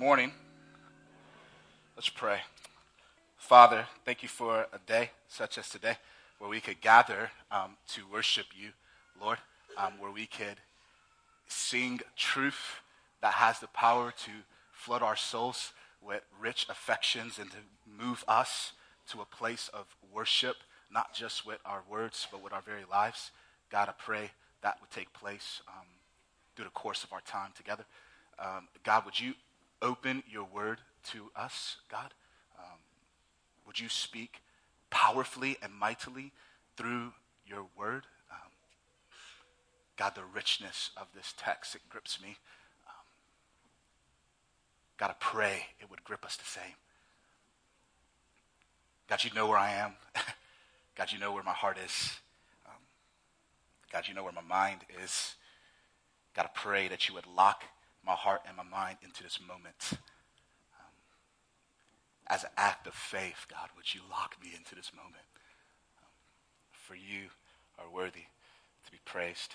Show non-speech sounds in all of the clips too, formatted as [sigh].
morning. Let's pray. Father, thank you for a day such as today where we could gather um, to worship you, Lord, um, where we could sing truth that has the power to flood our souls with rich affections and to move us to a place of worship, not just with our words, but with our very lives. God, I pray that would take place um, through the course of our time together. Um, God, would you open your word to us, God? Um, would you speak powerfully and mightily through your word? Um, God, the richness of this text, it grips me. Um, God, I pray it would grip us the same. God, you know where I am. [laughs] God, you know where my heart is. Um, God, you know where my mind is. God, I pray that you would lock my heart and my mind into this moment. Um, as an act of faith, God, would you lock me into this moment? Um, for you are worthy to be praised.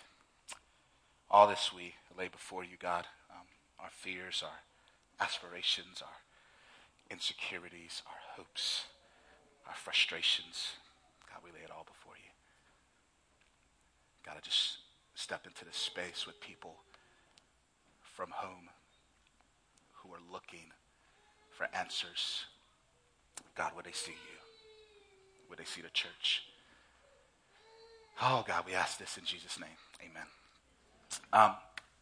All this we lay before you, God. Um, our fears, our aspirations, our insecurities, our hopes, our frustrations. God, we lay it all before you. God, I just step into this space with people from home who are looking for answers. God, would they see you? Would they see the church? Oh, God, we ask this in Jesus' name. Amen. Um,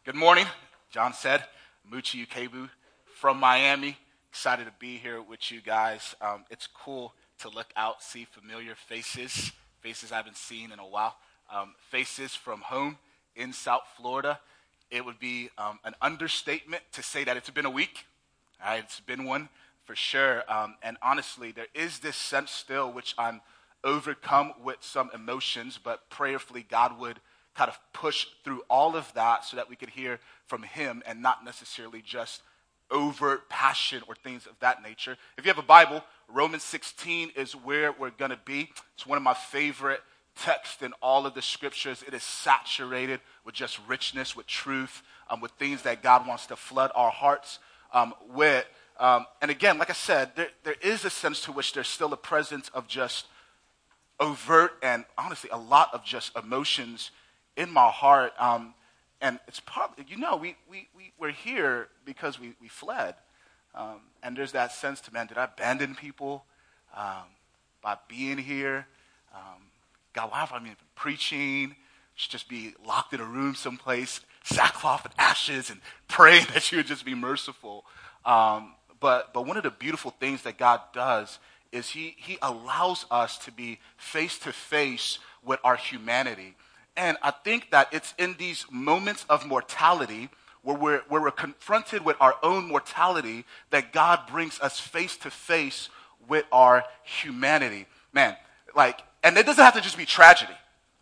good morning. John said, Muchi Ukebu from Miami. Excited to be here with you guys. Um, it's cool to look out, see familiar faces, faces I haven't seen in a while, um, faces from home in South Florida it would be um, an understatement to say that it's been a week. Right, it's been one for sure. Um, and honestly, there is this sense still which I'm overcome with some emotions, but prayerfully, God would kind of push through all of that so that we could hear from Him and not necessarily just overt passion or things of that nature. If you have a Bible, Romans 16 is where we're going to be. It's one of my favorite text in all of the scriptures. It is saturated with just richness, with truth, um, with things that God wants to flood our hearts um, with. Um, and again, like I said, there, there is a sense to which there's still a presence of just overt and honestly a lot of just emotions in my heart. Um, and it's probably, you know, we, we, we, we're here because we, we fled. Um, and there's that sense to, man, did I abandon people um, by being here? Um, God, why have I been preaching? Should just be locked in a room someplace, sackcloth and ashes, and [laughs] praying that you would just be merciful. Um, but, but one of the beautiful things that God does is he, he allows us to be face to face with our humanity. And I think that it's in these moments of mortality where we're, where we're confronted with our own mortality that God brings us face to face with our humanity. Man, like and it doesn't have to just be tragedy.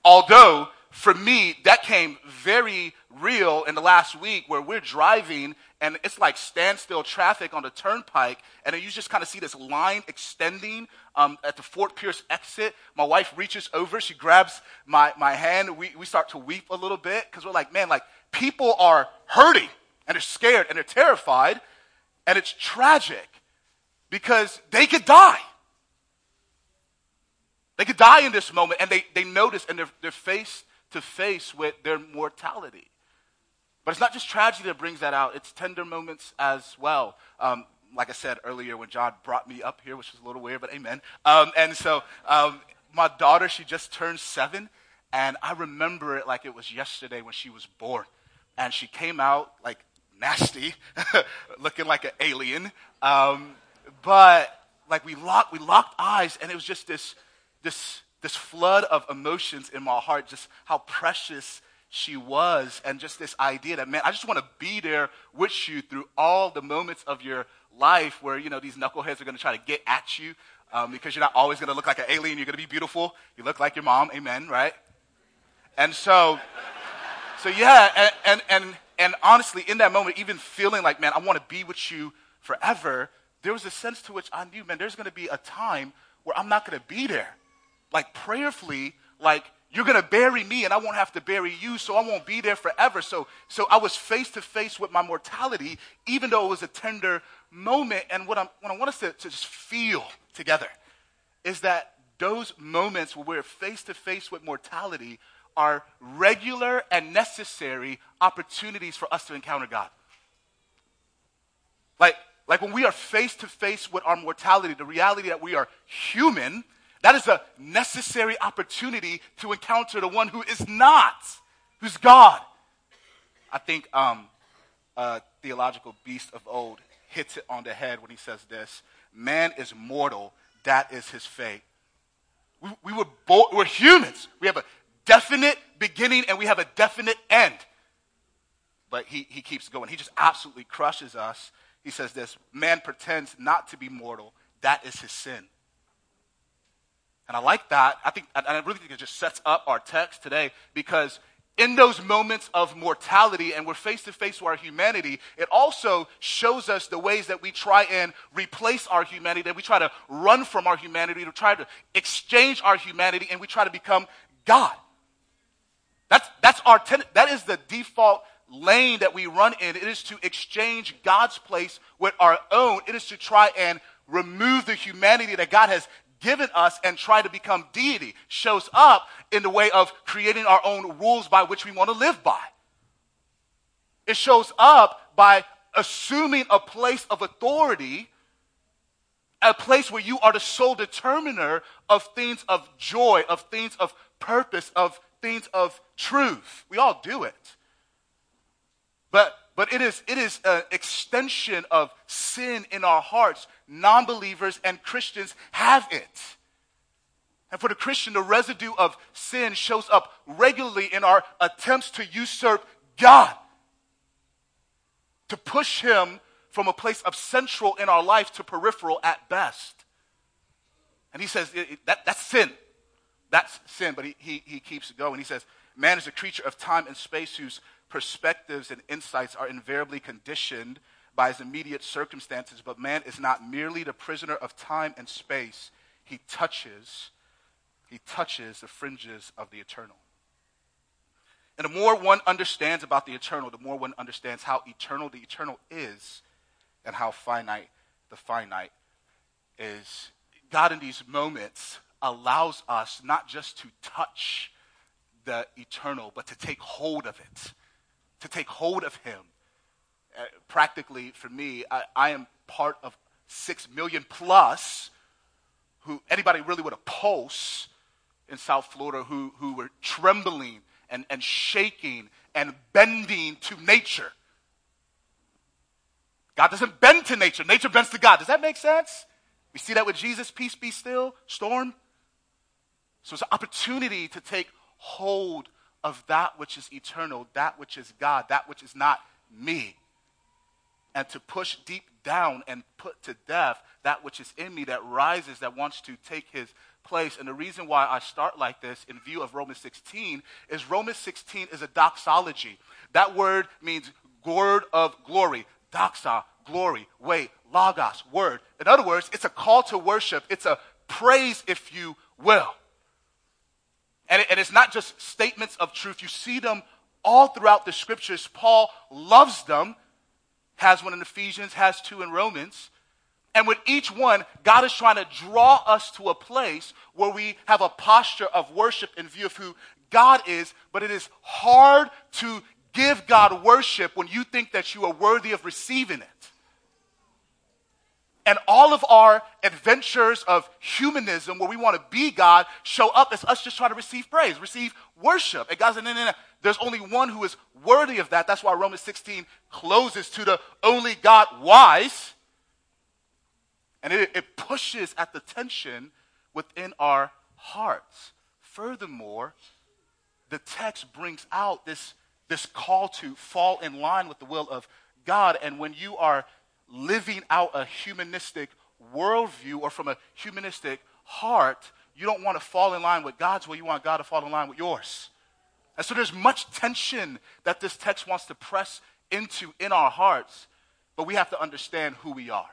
Although, for me, that came very real in the last week where we're driving and it's like standstill traffic on the turnpike, and you just kind of see this line extending um, at the Fort Pierce exit. My wife reaches over, she grabs my, my hand, we, we start to weep a little bit because we're like, man, like people are hurting and they're scared and they're terrified, and it's tragic because they could die. They could die in this moment, and they, they notice and they're, they're face to face with their mortality. But it's not just tragedy that brings that out, it's tender moments as well. Um, like I said earlier, when John brought me up here, which was a little weird, but amen. Um, and so um, my daughter, she just turned seven, and I remember it like it was yesterday when she was born. And she came out like nasty, [laughs] looking like an alien. Um, but like we locked, we locked eyes, and it was just this this, this flood of emotions in my heart, just how precious she was, and just this idea that, man, I just want to be there with you through all the moments of your life where, you know, these knuckleheads are going to try to get at you um, because you're not always going to look like an alien. You're going to be beautiful. You look like your mom. Amen, right? And so, so yeah, and, and, and, and honestly, in that moment, even feeling like, man, I want to be with you forever, there was a sense to which I knew, man, there's going to be a time where I'm not going to be there like prayerfully, like you're going to bury me and I won't have to bury you, so I won't be there forever. So, so I was face to face with my mortality, even though it was a tender moment. And what, I'm, what I want us to, to just feel together is that those moments where we're face to face with mortality are regular and necessary opportunities for us to encounter God. Like, like when we are face to face with our mortality, the reality that we are human, that is a necessary opportunity to encounter the one who is not, who's God. I think um, a theological beast of old hits it on the head when he says this Man is mortal, that is his fate. We, we were bo- we're humans. We have a definite beginning and we have a definite end. But he, he keeps going. He just absolutely crushes us. He says this Man pretends not to be mortal, that is his sin. And I like that. I think, and I really think it just sets up our text today because in those moments of mortality and we're face to face with our humanity, it also shows us the ways that we try and replace our humanity, that we try to run from our humanity, to try to exchange our humanity, and we try to become God. That's, that's our ten- that is the default lane that we run in. It is to exchange God's place with our own. It is to try and remove the humanity that God has given us and try to become deity shows up in the way of creating our own rules by which we want to live by. It shows up by assuming a place of authority, a place where you are the sole determiner of things of joy, of things of purpose, of things of truth. We all do it. But but it is, it is an extension of sin in our hearts. Non believers and Christians have it. And for the Christian, the residue of sin shows up regularly in our attempts to usurp God, to push Him from a place of central in our life to peripheral at best. And he says that, that's sin. That's sin. But he, he, he keeps going. He says, Man is a creature of time and space whose perspectives and insights are invariably conditioned by his immediate circumstances, but man is not merely the prisoner of time and space. He touches, he touches the fringes of the eternal. And the more one understands about the eternal, the more one understands how eternal the eternal is and how finite the finite is. God, in these moments, allows us not just to touch the eternal, but to take hold of it to take hold of him. Uh, practically, for me, I, I am part of six million plus who anybody really with a pulse in South Florida who, who were trembling and, and shaking and bending to nature. God doesn't bend to nature, nature bends to God. Does that make sense? We see that with Jesus, peace be still, storm. So it's an opportunity to take hold of that which is eternal, that which is God, that which is not me. And to push deep down and put to death that which is in me that rises, that wants to take his place. And the reason why I start like this in view of Romans 16 is Romans 16 is a doxology. That word means word of glory. Doxa, glory, way, logos, word. In other words, it's a call to worship. It's a praise, if you will. And, it, and it's not just statements of truth. You see them all throughout the scriptures. Paul loves them, has one in Ephesians, has two in Romans. And with each one, God is trying to draw us to a place where we have a posture of worship in view of who God is, but it is hard to give God worship when you think that you are worthy of receiving it. And all of our adventures of humanism, where we want to be God, show up as us just trying to receive praise, receive worship. And God said, no, no, no. There's only one who is worthy of that. That's why Romans 16 closes to the only God wise. And it, it pushes at the tension within our hearts. Furthermore, the text brings out this, this call to fall in line with the will of God. And when you are living out a humanistic worldview or from a humanistic heart, you don't want to fall in line with God's will. You want God to fall in line with yours. And so there's much tension that this text wants to press into in our hearts, but we have to understand who we are.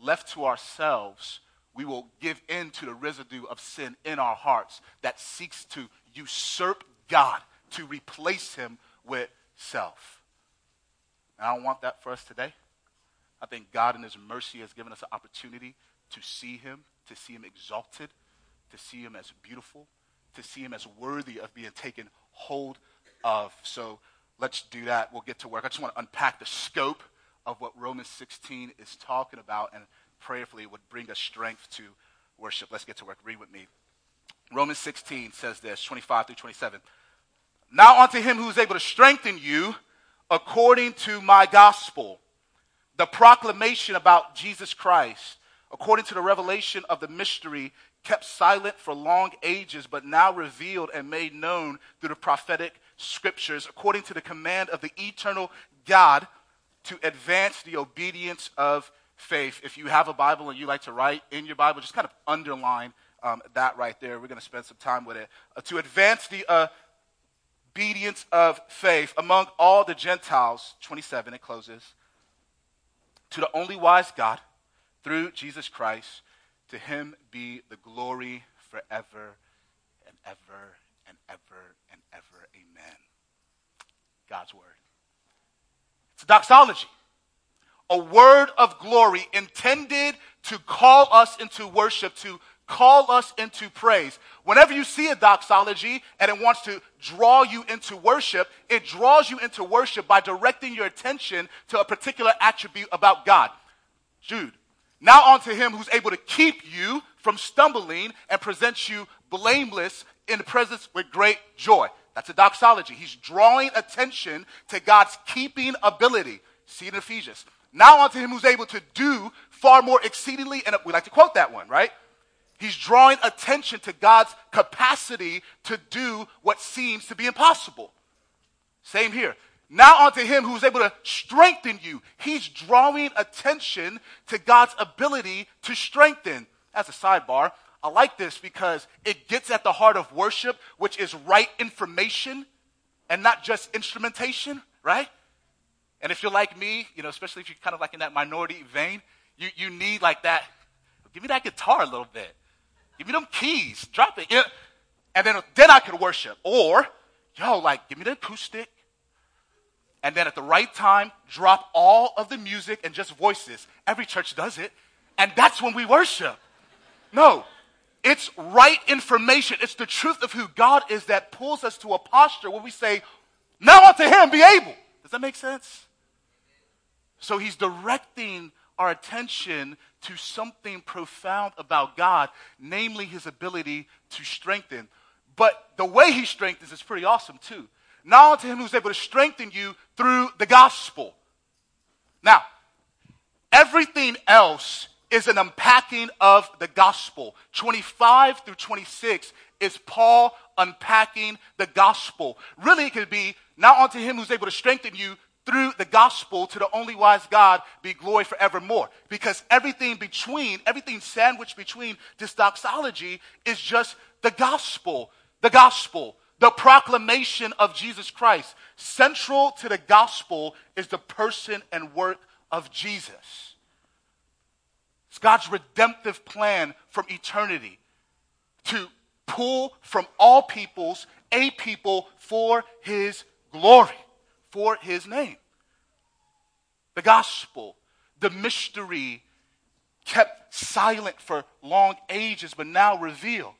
Left to ourselves, we will give in to the residue of sin in our hearts that seeks to usurp God, to replace him with self. And I don't want that for us today. I think God in his mercy has given us an opportunity to see him, to see him exalted, to see him as beautiful, to see him as worthy of being taken hold of. So let's do that. We'll get to work. I just want to unpack the scope of what Romans 16 is talking about and prayerfully would bring us strength to worship. Let's get to work. Read with me. Romans 16 says this 25 through 27. Now unto him who is able to strengthen you according to my gospel, the proclamation about Jesus Christ, according to the revelation of the mystery kept silent for long ages, but now revealed and made known through the prophetic scriptures, according to the command of the eternal God to advance the obedience of faith. If you have a Bible and you like to write in your Bible, just kind of underline um, that right there. We're going to spend some time with it. Uh, to advance the uh, obedience of faith among all the Gentiles, 27, it closes, to the only wise God, through Jesus Christ, to him be the glory forever and ever and ever and ever. Amen. God's word. It's a doxology, a word of glory intended to call us into worship, to call us into praise. Whenever you see a doxology and it wants to draw you into worship, it draws you into worship by directing your attention to a particular attribute about God. Jude. Now unto him who's able to keep you from stumbling and present you blameless in the presence with great joy. That's a doxology. He's drawing attention to God's keeping ability. See in Ephesians. Now unto him who's able to do far more exceedingly, and we like to quote that one, right? He's drawing attention to God's capacity to do what seems to be impossible. Same here. Now unto him who's able to strengthen you. He's drawing attention to God's ability to strengthen. As a sidebar, I like this because it gets at the heart of worship, which is right information and not just instrumentation, right? And if you're like me, you know, especially if you're kind of like in that minority vein, you, you need like that. Give me that guitar a little bit. Give me them keys. Drop it. And then, then I could worship. Or, yo, like, give me the acoustic. And then at the right time, drop all of the music and just voices. Every church does it. And that's when we worship. No, it's right information. It's the truth of who God is that pulls us to a posture where we say, now unto him be able. Does that make sense? So he's directing our attention to something profound about God, namely his ability to strengthen. But the way he strengthens is pretty awesome too. Now unto him who's able to strengthen you through the gospel. Now, everything else is an unpacking of the gospel. 25 through 26 is Paul unpacking the gospel. Really, it could be now unto him who's able to strengthen you through the gospel to the only wise God be glory forevermore. Because everything between, everything sandwiched between this doxology is just the gospel. The gospel. The proclamation of Jesus Christ. Central to the gospel is the person and work of Jesus. It's God's redemptive plan from eternity to pull from all peoples a people for his glory for his name. The gospel, the mystery kept silent for long ages, but now revealed.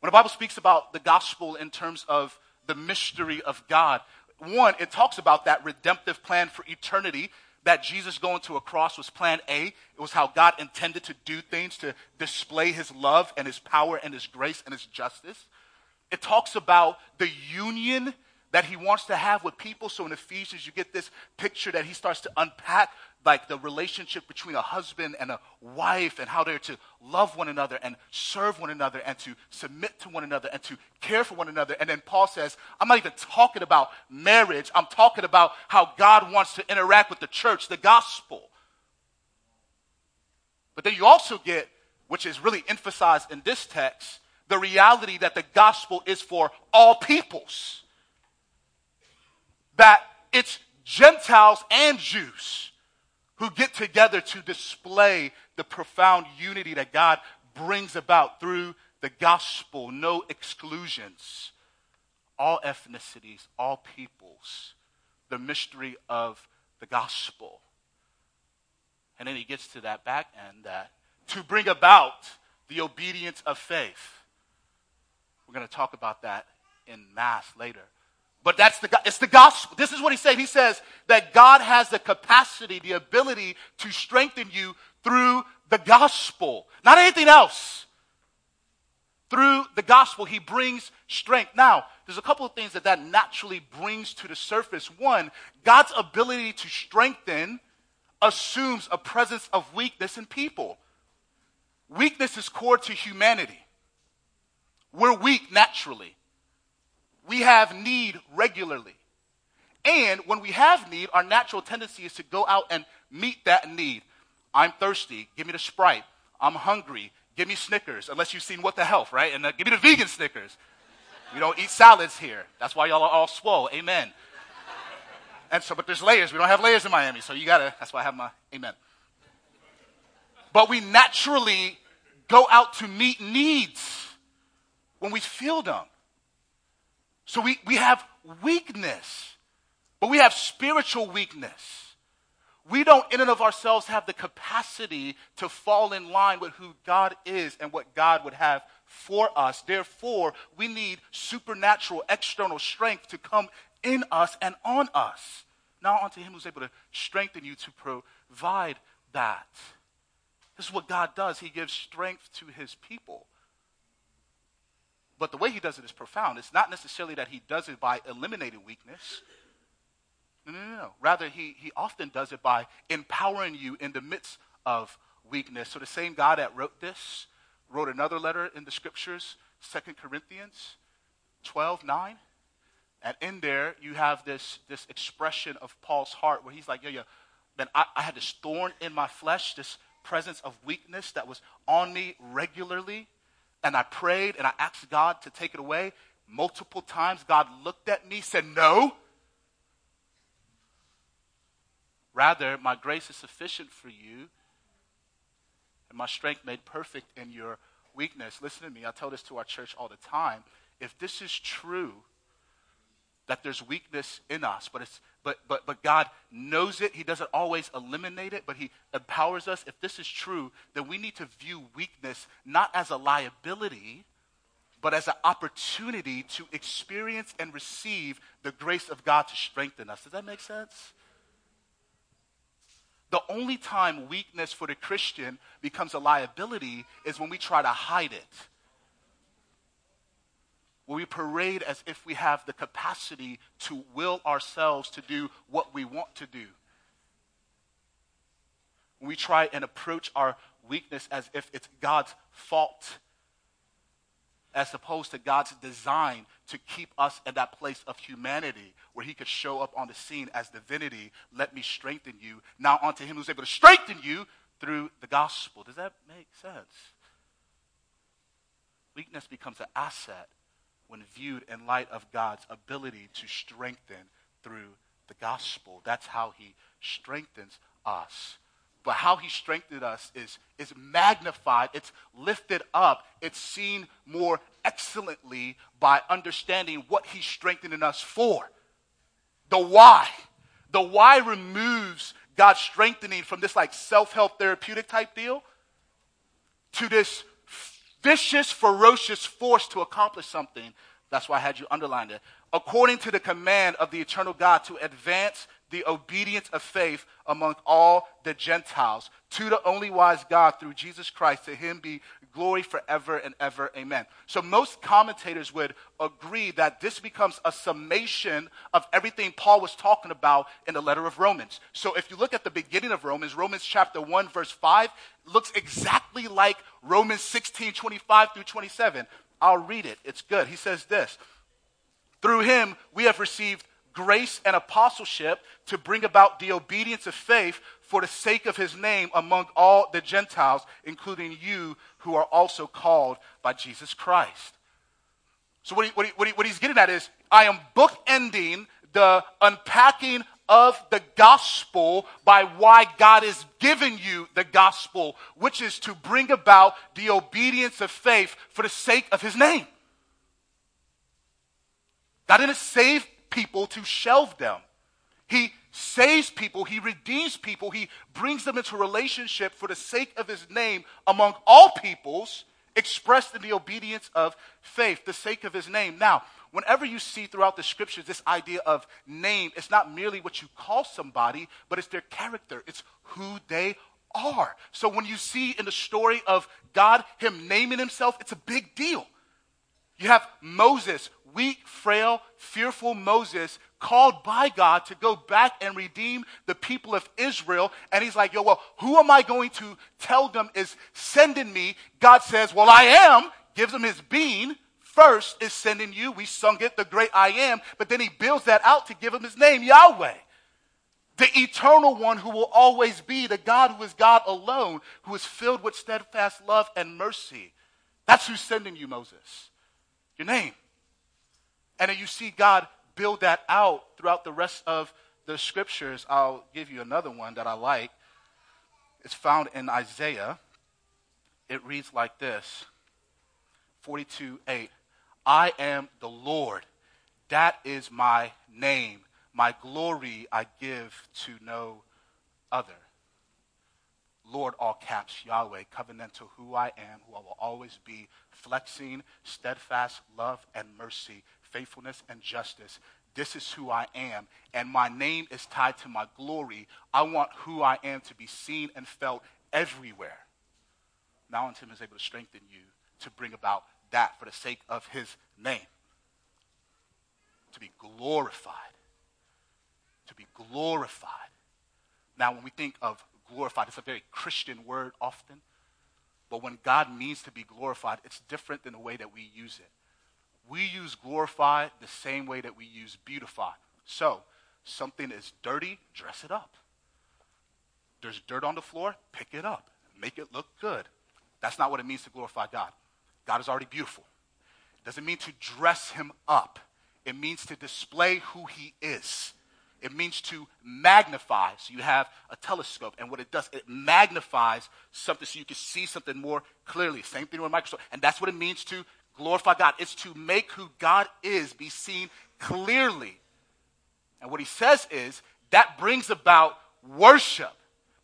When the Bible speaks about the gospel in terms of the mystery of God, one, it talks about that redemptive plan for eternity that Jesus going to a cross was plan A. It was how God intended to do things to display his love and his power and his grace and his justice. It talks about the union that he wants to have with people. So in Ephesians, you get this picture that he starts to unpack like the relationship between a husband and a wife and how they're to love one another and serve one another and to submit to one another and to care for one another. And then Paul says, I'm not even talking about marriage. I'm talking about how God wants to interact with the church, the gospel. But then you also get, which is really emphasized in this text, the reality that the gospel is for all peoples that it's Gentiles and Jews who get together to display the profound unity that God brings about through the gospel. No exclusions. all ethnicities, all peoples, the mystery of the gospel. And then he gets to that back end that to bring about the obedience of faith. We're going to talk about that in Mass later. But that's the, it's the gospel. This is what he said. He says that God has the capacity, the ability to strengthen you through the gospel, not anything else. Through the gospel, he brings strength. Now, there's a couple of things that that naturally brings to the surface. One, God's ability to strengthen assumes a presence of weakness in people. Weakness is core to humanity. We're weak naturally. We have need regularly. And when we have need, our natural tendency is to go out and meet that need. I'm thirsty. Give me the Sprite. I'm hungry. Give me Snickers, unless you've seen What the Health, right? And uh, give me the vegan Snickers. We don't eat salads here. That's why y'all are all swole. Amen. And so, but there's layers. We don't have layers in Miami, so you gotta, that's why I have my amen. But we naturally go out to meet needs when we feel them. So we, we have weakness, but we have spiritual weakness. We don't, in and of ourselves, have the capacity to fall in line with who God is and what God would have for us. Therefore, we need supernatural external strength to come in us and on us. Now, unto Him who's able to strengthen you to provide that. This is what God does. He gives strength to His people. But the way He does it is profound. It's not necessarily that He does it by eliminating weakness. No, no, no. Rather, he, he often does it by empowering you in the midst of weakness. So the same God that wrote this wrote another letter in the scriptures, Second Corinthians 12, 9. And in there, you have this, this expression of Paul's heart where he's like, yo, yo, man, I, I had this thorn in my flesh, this presence of weakness that was on me regularly. And I prayed and I asked God to take it away. Multiple times, God looked at me, said, no. Rather, my grace is sufficient for you, and my strength made perfect in your weakness. Listen to me, I tell this to our church all the time. If this is true, that there's weakness in us, but it's but but but God knows it. He doesn't always eliminate it, but he empowers us. If this is true, then we need to view weakness not as a liability, but as an opportunity to experience and receive the grace of God to strengthen us. Does that make sense? The only time weakness for the Christian becomes a liability is when we try to hide it. When we parade as if we have the capacity to will ourselves to do what we want to do. When we try and approach our weakness as if it's God's fault as opposed to God's design to keep us in that place of humanity where he could show up on the scene as divinity. Let me strengthen you. Now, unto him who's able to strengthen you through the gospel. Does that make sense? Weakness becomes an asset when viewed in light of God's ability to strengthen through the gospel. That's how he strengthens us but how he strengthened us is, is magnified, it's lifted up, it's seen more excellently by understanding what he's strengthening us for. The why. The why removes God's strengthening from this like self help therapeutic type deal to this vicious, ferocious force to accomplish something. That's why I had you underline it. According to the command of the eternal God to advance the obedience of faith among all the Gentiles. To the only wise God through Jesus Christ, to him be glory forever and ever. Amen. So most commentators would agree that this becomes a summation of everything Paul was talking about in the letter of Romans. So if you look at the beginning of Romans, Romans chapter 1, verse 5, looks exactly like Romans 16, 25 through 27. I'll read it. It's good. He says this. Through him we have received grace and apostleship to bring about the obedience of faith for the sake of his name among all the Gentiles, including you who are also called by Jesus Christ. So, what, he, what, he, what, he, what he's getting at is I am bookending the unpacking of the gospel by why God is giving you the gospel, which is to bring about the obedience of faith for the sake of his name. God didn't save people to shelve them. He saves people, he redeems people, he brings them into relationship for the sake of his name among all peoples, expressed in the obedience of faith, the sake of his name. Now, whenever you see throughout the scriptures this idea of name, it's not merely what you call somebody, but it's their character, it's who they are. So when you see in the story of God, him naming himself, it's a big deal. You have Moses, weak, frail, fearful Moses, called by God to go back and redeem the people of Israel. And he's like, yo, well, who am I going to tell them is sending me? God says, well, I am, gives him his being. First is sending you. We sung it, the great I am. But then he builds that out to give him his name, Yahweh. The eternal one who will always be, the God who is God alone, who is filled with steadfast love and mercy. That's who's sending you, Moses. Your name. And then you see God build that out throughout the rest of the scriptures. I'll give you another one that I like. It's found in Isaiah. It reads like this 42 8. I am the Lord. That is my name. My glory I give to no other. Lord, all caps, Yahweh, covenantal, who I am, who I will always be, flexing steadfast love and mercy, faithfulness and justice. This is who I am, and my name is tied to my glory. I want who I am to be seen and felt everywhere. Now, Him is able to strengthen you to bring about that for the sake of His name, to be glorified. To be glorified. Now, when we think of glorified, it's a very Christian word often. But when God means to be glorified, it's different than the way that we use it. We use glorify the same way that we use beautify. So, something is dirty, dress it up. There's dirt on the floor, pick it up, make it look good. That's not what it means to glorify God. God is already beautiful. It doesn't mean to dress him up, it means to display who he is. It means to magnify. So you have a telescope, and what it does, it magnifies something so you can see something more clearly. Same thing with a microscope. And that's what it means to glorify God. It's to make who God is be seen clearly. And what he says is that brings about worship.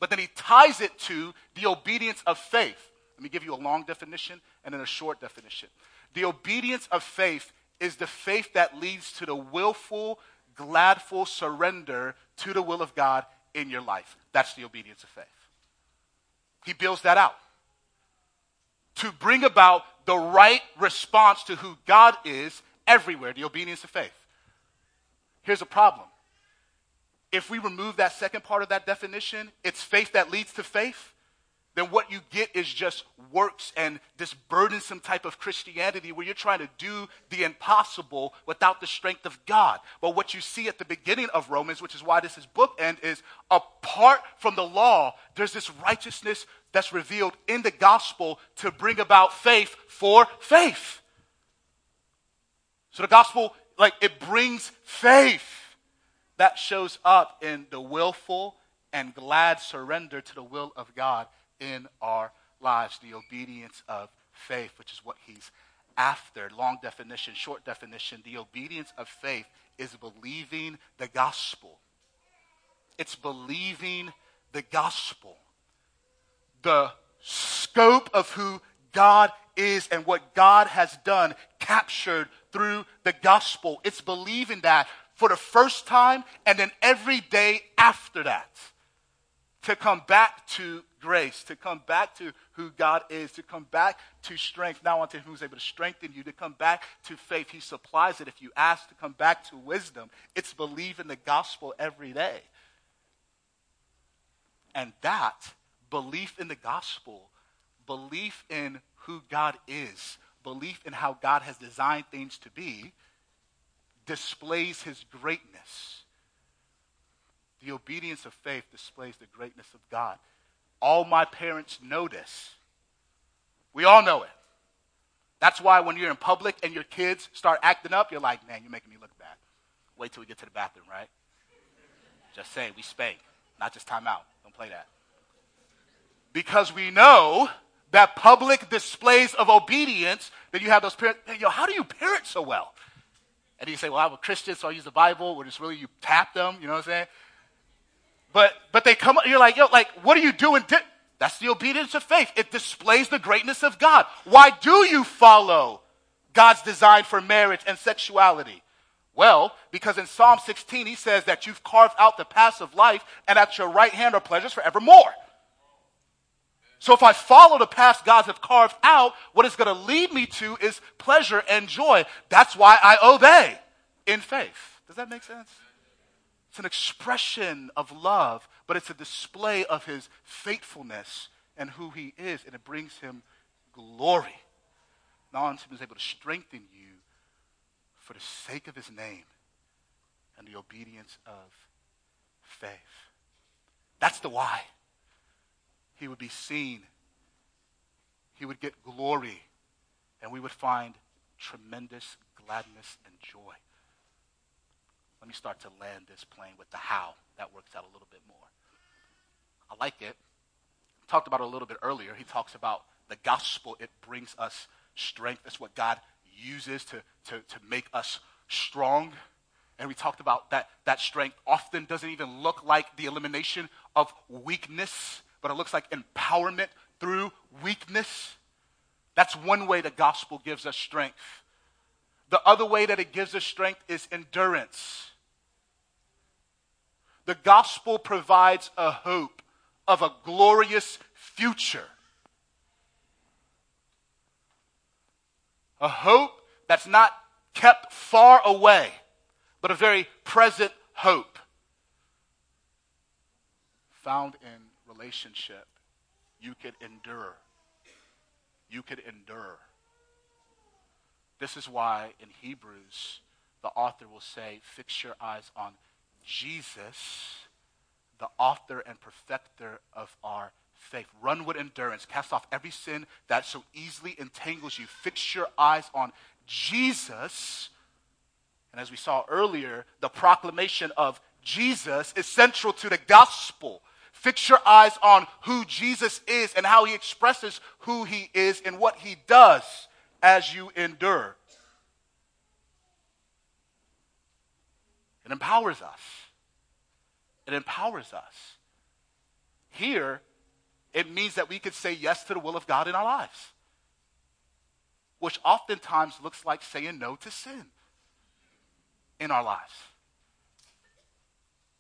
But then he ties it to the obedience of faith. Let me give you a long definition and then a short definition. The obedience of faith is the faith that leads to the willful, gladful surrender to the will of God in your life. That's the obedience of faith. He builds that out to bring about the right response to who God is everywhere, the obedience of faith. Here's a problem. If we remove that second part of that definition, it's faith that leads to faith, then what you get is just works and this burdensome type of Christianity where you're trying to do the impossible without the strength of God. But what you see at the beginning of Romans, which is why this is bookend, is apart from the law, there's this righteousness that's revealed in the gospel to bring about faith for faith. So the gospel, like, it brings faith that shows up in the willful and glad surrender to the will of God in our lives, the obedience of faith, which is what he's after. Long definition, short definition. The obedience of faith is believing the gospel. It's believing the gospel the scope of who God is and what God has done captured through the gospel. It's believing that for the first time and then every day after that. To come back to grace, to come back to who God is, to come back to strength. Now unto who's able to strengthen you, to come back to faith. He supplies it if you ask to come back to wisdom. It's believing the gospel every day. And that belief in the gospel, belief in who God is, belief in how God has designed things to be, displays his greatness. The obedience of faith displays the greatness of God. All my parents know this. We all know it. That's why when you're in public and your kids start acting up, you're like, man, you're making me look bad. Wait till we get to the bathroom, right? Just say, we spank, not just time out. Don't play that because we know that public displays of obedience that you have those parents. Yo, how do you parent so well? And you say, well, I'm a Christian, so I use the Bible, where it's really you tap them, you know what I'm saying? But, but they come, up you're like, yo, like, what are you doing? That's the obedience of faith. It displays the greatness of God. Why do you follow God's design for marriage and sexuality? Well, because in Psalm 16, he says that you've carved out the paths of life, and at your right hand are pleasures forevermore. So if I follow the paths God has carved out, what it's going to lead me to is pleasure and joy. That's why I obey in faith. Does that make sense? It's an expression of love, but it's a display of his faithfulness and who he is, and it brings him glory. Only is able to strengthen you for the sake of his name and the obedience of faith. That's the why. He would be seen, he would get glory, and we would find tremendous gladness and joy. Let me start to land this plane with the how. That works out a little bit more. I like it. Talked about it a little bit earlier. He talks about the gospel. It brings us strength. That's what God uses to, to, to make us strong. And we talked about that that strength often doesn't even look like the elimination of weakness, but it looks like empowerment through weakness. That's one way the gospel gives us strength. The other way that it gives us strength is endurance. The gospel provides a hope of a glorious future. A hope that's not kept far away, but a very present hope found in relationship. You could endure. You could endure. This is why in Hebrews, the author will say, Fix your eyes on Jesus, the author and perfecter of our faith. Run with endurance. Cast off every sin that so easily entangles you. Fix your eyes on Jesus. And as we saw earlier, the proclamation of Jesus is central to the gospel. Fix your eyes on who Jesus is and how he expresses who he is and what he does as you endure. It empowers us. It empowers us. Here, it means that we could say yes to the will of God in our lives, which oftentimes looks like saying no to sin in our lives.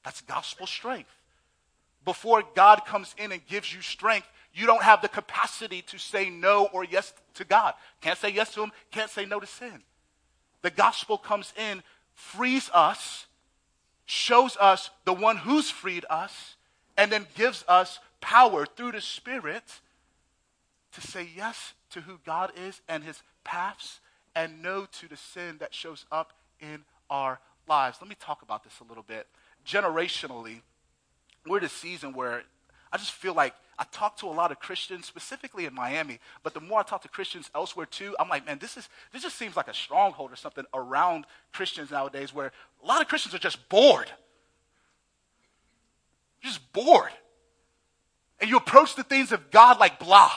That's gospel strength. Before God comes in and gives you strength, you don't have the capacity to say no or yes to God. Can't say yes to Him, can't say no to sin. The gospel comes in, frees us, shows us the one who's freed us, and then gives us power through the Spirit to say yes to who God is and his paths and no to the sin that shows up in our lives. Let me talk about this a little bit. Generationally, we're in a season where I just feel like I talk to a lot of Christians, specifically in Miami, but the more I talk to Christians elsewhere too, I'm like, man, this is this just seems like a stronghold or something around Christians nowadays where a lot of Christians are just bored. Just bored and you approach the things of God like blah.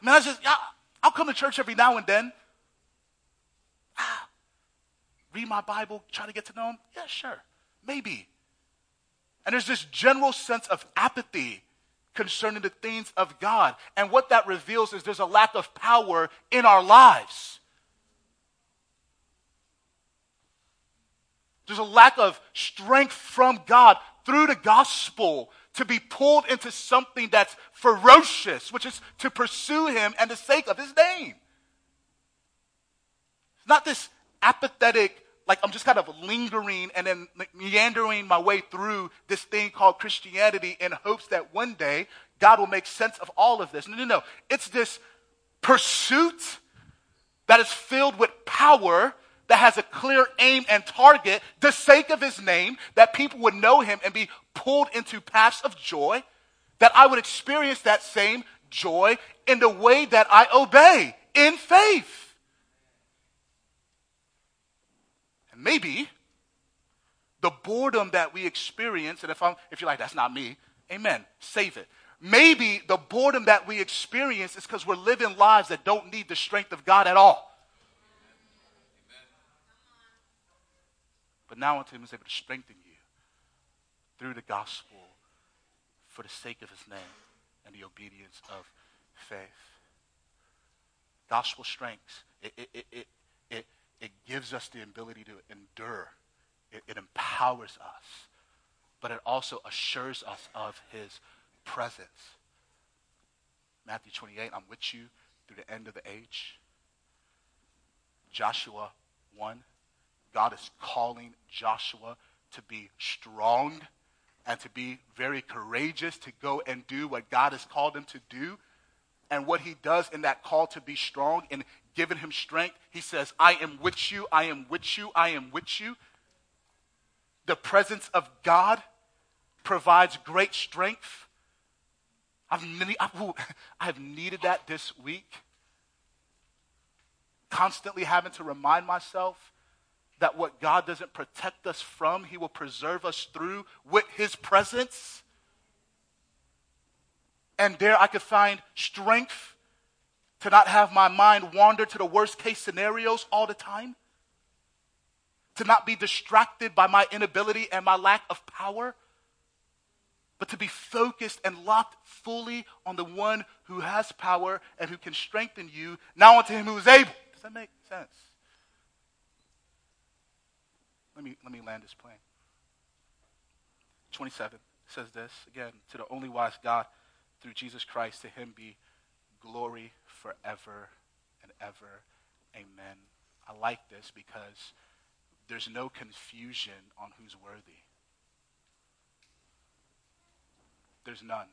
I mean, I just, yeah, I'll come to church every now and then. Ah, read my Bible, try to get to know Him. Yeah, sure, maybe. And there's this general sense of apathy concerning the things of God. And what that reveals is there's a lack of power in our lives. There's a lack of strength from God through the gospel to be pulled into something that's ferocious, which is to pursue him and the sake of his name. It's not this apathetic, like I'm just kind of lingering and then meandering my way through this thing called Christianity in hopes that one day God will make sense of all of this. No, no, no. It's this pursuit that is filled with power that has a clear aim and target, the sake of his name, that people would know him and be pulled into paths of joy, that I would experience that same joy in the way that I obey in faith. And maybe the boredom that we experience, and if, I'm, if you're like, that's not me, amen, save it. Maybe the boredom that we experience is because we're living lives that don't need the strength of God at all. but now unto him is able to strengthen you through the gospel for the sake of his name and the obedience of faith. Gospel strength, it, it, it, it, gives us the ability to endure. It, it empowers us, but it also assures us of his presence. Matthew 28, I'm with you through the end of the age. Joshua 1, God is calling Joshua to be strong and to be very courageous to go and do what God has called him to do. And what he does in that call to be strong and giving him strength, he says, I am with you, I am with you, I am with you. The presence of God provides great strength. I've, [laughs] I've needed that this week. Constantly having to remind myself that what God doesn't protect us from, He will preserve us through with His presence. And there I could find strength to not have my mind wander to the worst case scenarios all the time, to not be distracted by my inability and my lack of power, but to be focused and locked fully on the one who has power and who can strengthen you, now unto him who is able. Does that make sense? Let me, let me land this plane. 27 says this again to the only wise God through Jesus Christ, to him be glory forever and ever. Amen. I like this because there's no confusion on who's worthy. There's none.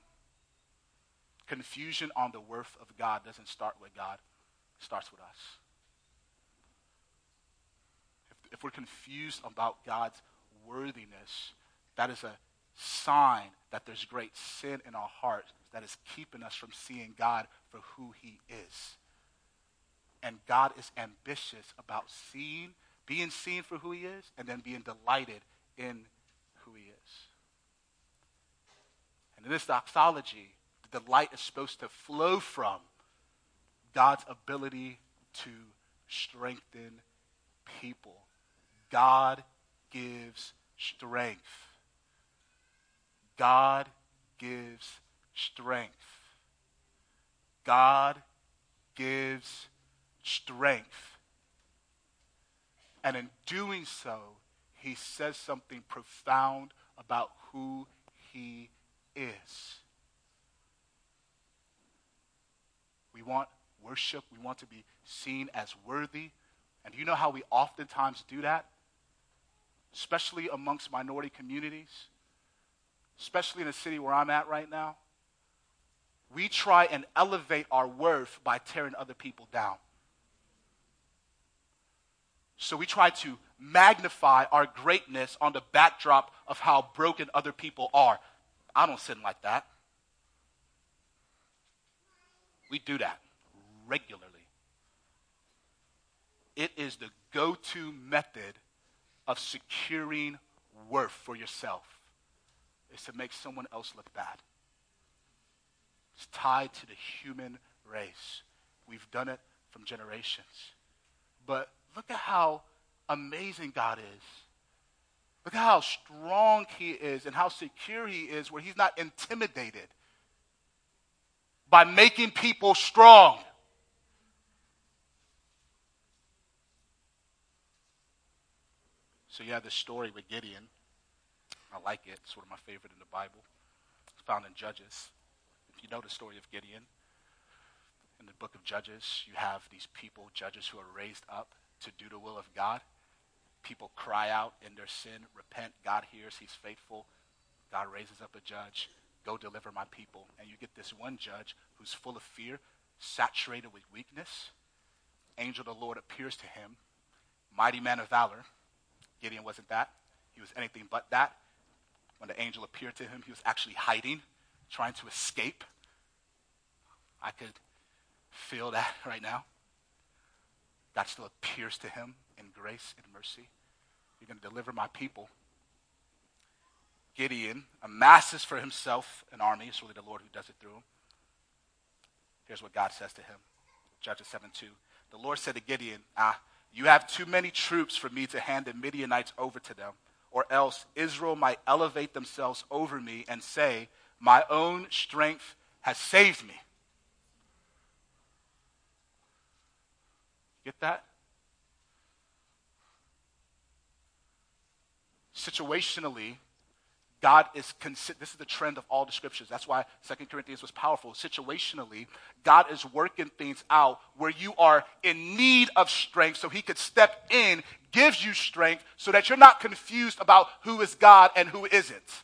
Confusion on the worth of God doesn't start with God, it starts with us if we're confused about God's worthiness, that is a sign that there's great sin in our hearts that is keeping us from seeing God for who he is. And God is ambitious about seeing, being seen for who he is, and then being delighted in who he is. And in this doxology, the delight is supposed to flow from God's ability to strengthen people God gives strength. God gives strength. God gives strength. And in doing so, he says something profound about who he is. We want worship, we want to be seen as worthy. And you know how we oftentimes do that? especially amongst minority communities, especially in the city where I'm at right now, we try and elevate our worth by tearing other people down. So we try to magnify our greatness on the backdrop of how broken other people are. I don't sin like that. We do that regularly. It is the go to method of securing worth for yourself is to make someone else look bad. It's tied to the human race. We've done it from generations. But look at how amazing God is. Look at how strong he is and how secure he is, where he's not intimidated by making people strong. So you have this story with Gideon. I like it. It's of my favorite in the Bible. It's found in Judges. If you know the story of Gideon, in the book of Judges, you have these people, judges who are raised up to do the will of God. People cry out in their sin, repent. God hears, he's faithful. God raises up a judge. Go deliver my people. And you get this one judge who's full of fear, saturated with weakness. Angel of the Lord appears to him, mighty man of valor Gideon wasn't that. He was anything but that. When the angel appeared to him, he was actually hiding, trying to escape. I could feel that [laughs] right now. God still appears to him in grace and mercy. You're going to deliver my people. Gideon amasses for himself an army. It's really the Lord who does it through him. Here's what God says to him Judges 7 2. The Lord said to Gideon, Ah, You have too many troops for me to hand the Midianites over to them, or else Israel might elevate themselves over me and say, My own strength has saved me. Get that? Situationally, God is, consi- this is the trend of all the scriptures. That's why Second Corinthians was powerful. Situationally, God is working things out where you are in need of strength so he could step in, gives you strength so that you're not confused about who is God and who isn't.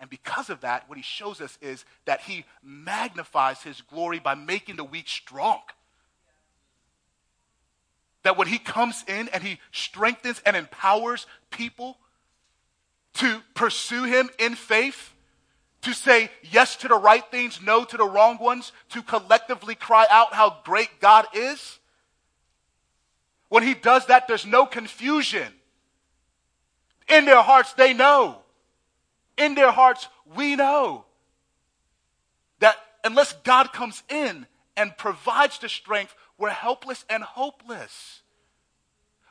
And because of that, what he shows us is that he magnifies his glory by making the weak strong. That when he comes in and he strengthens and empowers people to pursue him in faith, to say yes to the right things, no to the wrong ones, to collectively cry out how great God is. When he does that, there's no confusion. In their hearts, they know in their hearts, we know that unless God comes in and provides the strength, we're helpless and hopeless.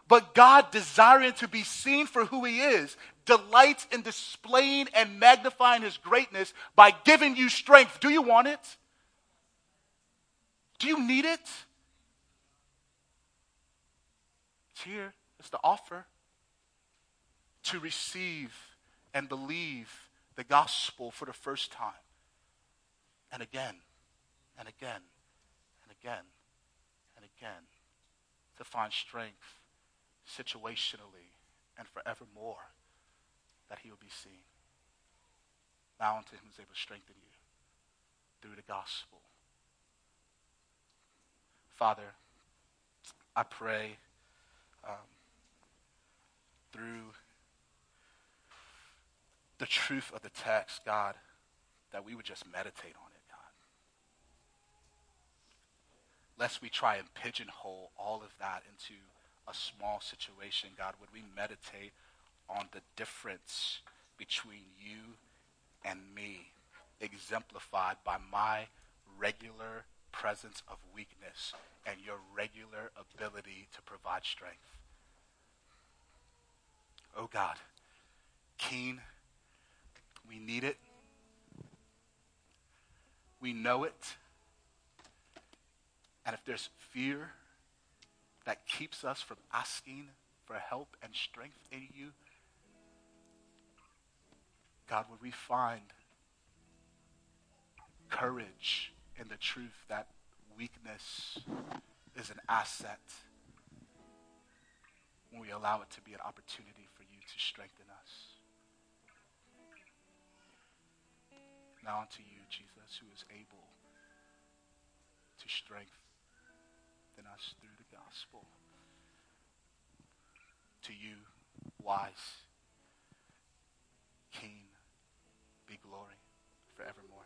But God, desiring to be seen for who He is, delights in displaying and magnifying His greatness by giving you strength. Do you want it? Do you need it? It's here. It's the offer to receive and believe the gospel for the first time. And again, and again, and again, and again, to find strength situationally and forevermore that he will be seen. Now unto him is able to strengthen you through the gospel. Father, I pray um, through the truth of the text, God, that we would just meditate on it, God. Lest we try and pigeonhole all of that into a small situation, God, would we meditate on the difference between you and me, exemplified by my regular presence of weakness and your regular ability to provide strength. Oh God, keen we need it. We know it. And if there's fear that keeps us from asking for help and strength in you, God, would we find courage in the truth that weakness is an asset when we allow it to be an opportunity for you to strengthen Now unto you, Jesus, who is able to strengthen us through the gospel. To you, wise keen, be glory forevermore.